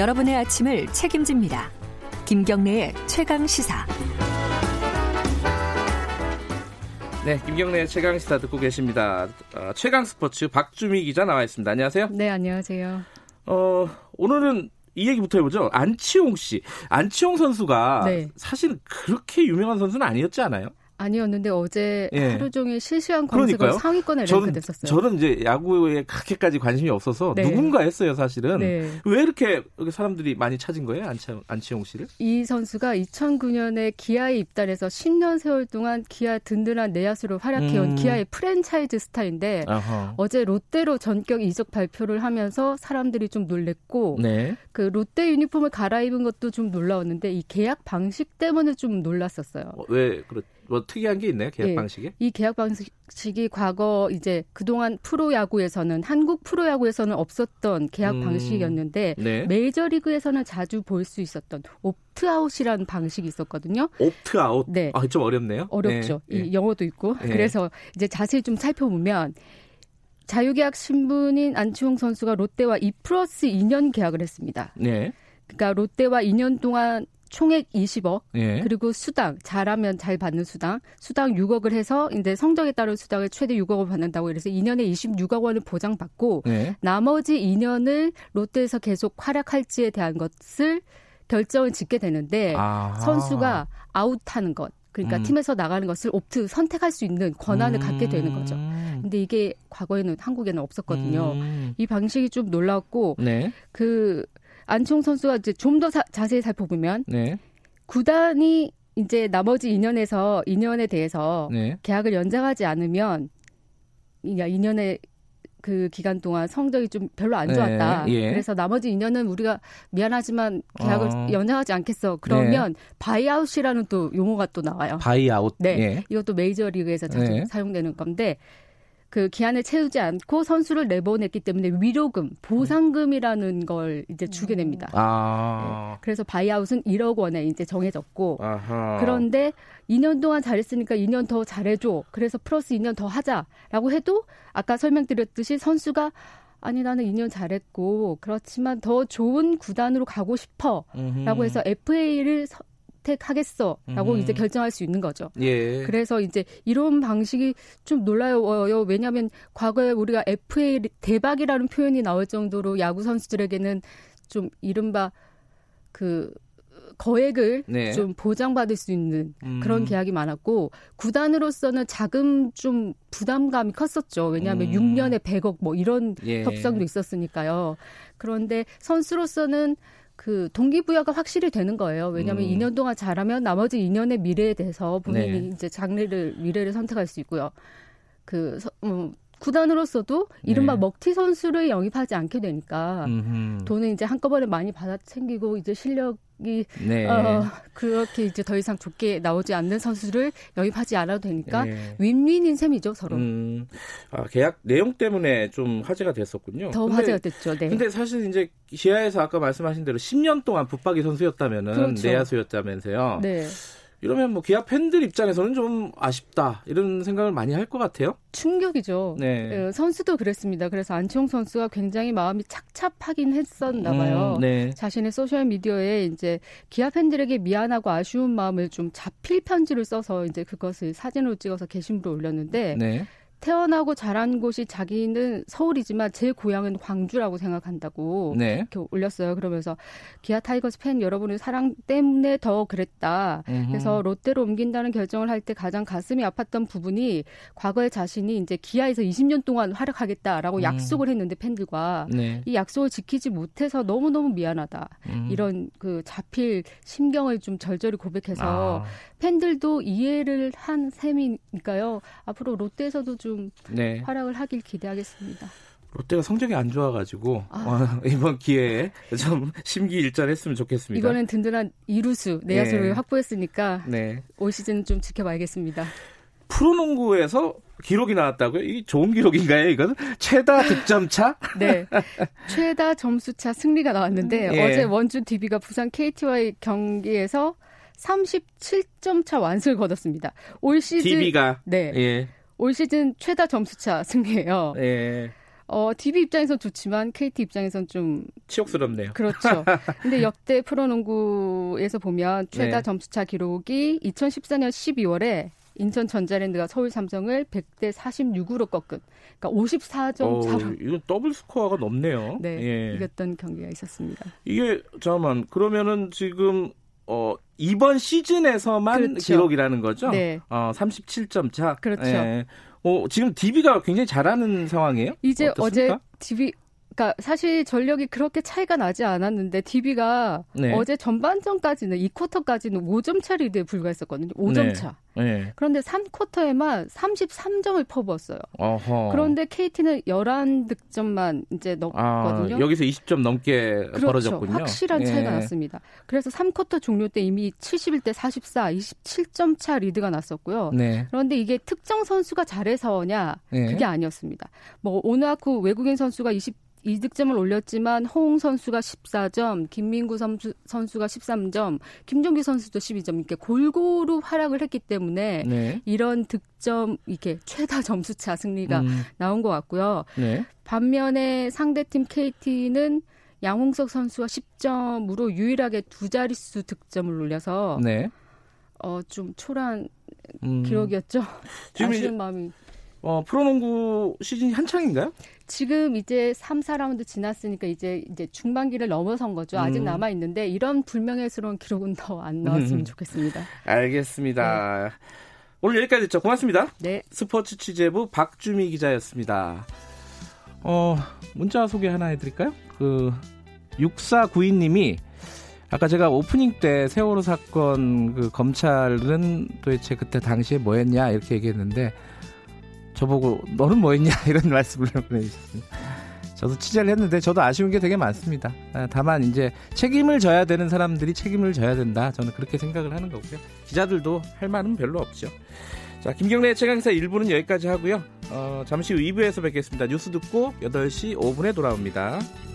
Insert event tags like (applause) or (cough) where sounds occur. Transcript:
여러분의 아침을 책임집니다. 김경래의 최강 시사. 네, 김경래 최강 시사 듣고 계십니다. 어, 최강 스포츠 박주미 기자 나와 있습니다. 안녕하세요. 네, 안녕하세요. 어, 오늘은 이 얘기부터 해보죠. 안치홍 씨. 안치홍 선수가 네. 사실 그렇게 유명한 선수는 아니었지 않아요? 아니었는데 어제 예. 하루 종일 실시간 검색어 상위권에 랭크됐었어요. 저는 이제 야구에 그렇게까지 관심이 없어서 네. 누군가 했어요, 사실은. 네. 왜 이렇게 사람들이 많이 찾은 거예요, 안치홍, 안치홍 씨를? 이 선수가 2009년에 기아에 입단해서 10년 세월 동안 기아 든든한 내야수로 활약해온 음. 기아의 프랜차이즈 스타인데 어허. 어제 롯데로 전격 이적 발표를 하면서 사람들이 좀 놀랬고 네. 그 롯데 유니폼을 갈아입은 것도 좀 놀라웠는데 이 계약 방식 때문에 좀 놀랐었어요. 어, 왜 그렇? 뭐 특이한 게 있나요? 계약 네. 방식이? 이 계약 방식이 과거 이제 그동안 프로야구에서는 한국 프로야구에서는 없었던 계약 음, 방식이었는데 네. 메이저리그에서는 자주 볼 수 있었던 옵트아웃이라는 방식이 있었거든요. 옵트아웃? 네. 아, 좀 어렵네요. 어렵죠. 네. 이 네. 영어도 있고. 네. 그래서 이제 자세히 좀 살펴보면 자유계약 신분인 안치홍 선수가 롯데와 2 플러스 2년 계약을 했습니다. 네. 그러니까 롯데와 2년 동안 총액 20억 예. 그리고 수당 잘하면 잘 받는 수당 수당 6억을 해서 이제 성적에 따른 수당을 최대 6억을 받는다고 그래서 2년에 26억 원을 보장받고 예. 나머지 2년을 롯데에서 계속 활약할지에 대한 것을 결정을 짓게 되는데 아하. 선수가 아웃하는 것 그러니까 음. 팀에서 나가는 것을 옵트 선택할 수 있는 권한을 음. 갖게 되는 거죠. 근데 이게 과거에는 한국에는 없었거든요. 음. 이 방식이 좀 놀랐고 네. 그 안총 선수가 이제 좀 더 자세히 살펴보면 네. 구단이 이제 나머지 2년에서 2년에 대해서 네. 계약을 연장하지 않으면 2년의 그 기간 동안 성적이 좀 별로 안 좋았다. 네, 예. 그래서 나머지 2년은 우리가 미안하지만 계약을 어. 연장하지 않겠어. 그러면 네. buyout이라는 또 용어가 또 나와요. buyout. 네. 예. 이것도 메이저리그에서 자주 네. 사용되는 건데 그 기한을 채우지 않고 선수를 내보냈기 때문에 위로금, 보상금이라는 걸 이제 주게 됩니다. 아. 네. 그래서 buyout은 1억 원에 이제 정해졌고 아하. 그런데 2년 동안 잘했으니까 2년 더 잘해줘. 그래서 플러스 2년 더 하자라고 해도 아까 설명드렸듯이 선수가 아니 나는 2년 잘했고 그렇지만 더 좋은 구단으로 가고 싶어라고 해서 FA를 선택하겠어라고 음. 이제 결정할 수 있는 거죠. 예. 그래서 이제 이런 방식이 좀 놀라요. 왜냐하면 과거에 우리가 FA 대박이라는 표현이 나올 정도로 야구 선수들에게는 좀 이른바 그 거액을 네. 좀 보장받을 수 있는 음. 그런 계약이 많았고 구단으로서는 자금 좀 부담감이 컸었죠. 왜냐하면 음. 6년에 100억 뭐 이런 예. 협상도 있었으니까요. 그런데 선수로서는 그 동기부여가 확실히 되는 거예요. 왜냐하면 음. 2년 동안 잘하면 나머지 2년의 미래에 대해서 본인이 네. 이제 장래를 미래를 선택할 수 있고요. 그 음, 구단으로서도 이른바 네. 먹튀 선수를 영입하지 않게 되니까 음흠. 돈은 이제 한꺼번에 많이 받아 챙기고 이제 실력 이 네. 어, 그렇게 이제 더 이상 좋게 나오지 않는 선수를 영입하지 않아도 되니까 네. 윈윈인 셈이죠 서로. 음, 아, 계약 내용 때문에 좀 화제가 됐었군요. 더 근데, 화제가 됐죠. 네. 근데 사실 이제 기아에서 아까 말씀하신 대로 10년 동안 붙박이 선수였다면은 그렇죠. 내야수였다면서요. 네. 이러면 뭐 기아 팬들 입장에서는 좀 아쉽다 이런 생각을 많이 할 것 같아요. 충격이죠. 네. 네. 선수도 그랬습니다. 그래서 안치홍 선수가 굉장히 마음이 착잡하긴 했었나 봐요. 음, 네. 자신의 소셜 미디어에 이제 기아 팬들에게 미안하고 아쉬운 마음을 좀 자필 편지를 써서 이제 그것을 사진으로 찍어서 게시물을 올렸는데 네. 태어나고 자란 곳이 자기는 서울이지만 제 고향은 광주라고 생각한다고 네. 이렇게 올렸어요. 그러면서 기아 타이거스 팬 여러분의 사랑 때문에 더 그랬다. 음흠. 그래서 롯데로 옮긴다는 결정을 할 때 가장 가슴이 아팠던 부분이 과거에 자신이 이제 기아에서 20년 동안 활약하겠다라고 음. 약속을 했는데 팬들과 네. 이 약속을 지키지 못해서 너무 너무 미안하다. 음. 이런 그 자필 심경을 좀 절절히 고백해서 아. 팬들도 이해를 한 셈이니까요. 앞으로 롯데에서도 좀 네. 활약을 하길 기대하겠습니다. 롯데가 성적이 안 좋아가지고 아. 어, 이번 기회에 좀 심기일전했으면 좋겠습니다. 이번엔 든든한 이루수 내야수를 네. 확보했으니까 네. 올 시즌 좀 지켜봐야겠습니다. 프로농구에서 기록이 나왔다고요? 이 좋은 기록인가요? 이건 최다 득점차? 네, 최다 점수차 승리가 나왔는데 예. 어제 원주 DB가 부산 KT와의 경기에서 37점 차 완승을 거뒀습니다. 올 시즌 DB가 네. 예. 올 시즌 최다 점수차 (laughs) 승리예요. 예. 어, DB 입장에선 좋지만 KT 입장에선 좀 치욕스럽네요. 그렇죠. (laughs) 근데 역대 프로농구에서 보면 최다 네. 점수차 기록이 2014년 12월에 인천 전자랜드가 서울 삼성을 100대 46으로 꺾은 그러니까 54점 차로 이건 더블 스코어가 넘네요. 네. 예. 이겼던 경기가 있었습니다. 이게 잠깐만 그러면은 지금 어 이번 시즌에서만 그렇죠. 기록이라는 거죠? 네. 어 37점 차. 그렇죠. 예. 어, 지금 DB가 굉장히 잘하는 상황이에요? 이제 어떻습니까? 어제 DB 그러니까 사실 전력이 그렇게 차이가 나지 않았는데 DB가 네. 어제 전반전까지는 2쿼터까지는 5점 차 리드에 불과했었거든요. 5점 네. 차. 네. 그런데 3쿼터에만 33점을 퍼부었어요. 어허. 그런데 KT는 11득점만 이제 넣었거든요. 아, 여기서 20점 넘게 그렇죠. 벌어졌군요. 확실한 차이가 예. 났습니다. 그래서 3쿼터 종료 때 이미 71대 44, 27점 차 리드가 났었고요. 네. 그런데 이게 특정 선수가 잘해서냐 네. 그게 아니었습니다. 뭐 오나쿠 외국인 선수가 20 2득점을 올렸지만 호응 선수가 14점, 김민구 선수, 선수가 13점, 김종규 선수도 12점 이렇게 골고루 활약을 했기 때문에 네. 이런 득점 이렇게 최다 점수차 승리가 음. 나온 것 같고요. 네. 반면에 상대팀 KT는 양홍석 선수가 10점으로 유일하게 두 자릿수 득점을 올려서 네. 어, 좀 초라한 음. 기록이었죠. 지금 아쉬운 마음이. 어, 프로농구 시즌이 한창인가요? 지금 이제 3, 4라운드 지났으니까 이제 이제 중반기를 넘어선 거죠. 아직 음. 남아 있는데 이런 불명예스러운 기록은 더 안 나왔으면 음. 좋겠습니다. 알겠습니다. 네. 오늘 여기까지 듣죠. 고맙습니다. 네. 스포츠 취재부 박주미 기자였습니다. 어, 문자 소개 하나 해 드릴까요? 그 6492님이 아까 제가 오프닝 때 세월호 사건 그 검찰은 도대체 그때 당시에 뭐 했냐 이렇게 얘기했는데 저보고 너는 뭐 했냐 (laughs) 이런 말씀을 보내주셨습니다. 저도 취재를 했는데 저도 아쉬운 게 되게 많습니다. 아, 다만 이제 책임을 져야 되는 사람들이 책임을 져야 된다. 저는 그렇게 생각을 하는 거고요. 기자들도 할 말은 별로 없죠. 자, 김경래 최강사 1부는 여기까지 하고요. 어, 잠시 후 2부에서 뵙겠습니다. 뉴스 듣고 8시 5분에 돌아옵니다. 네.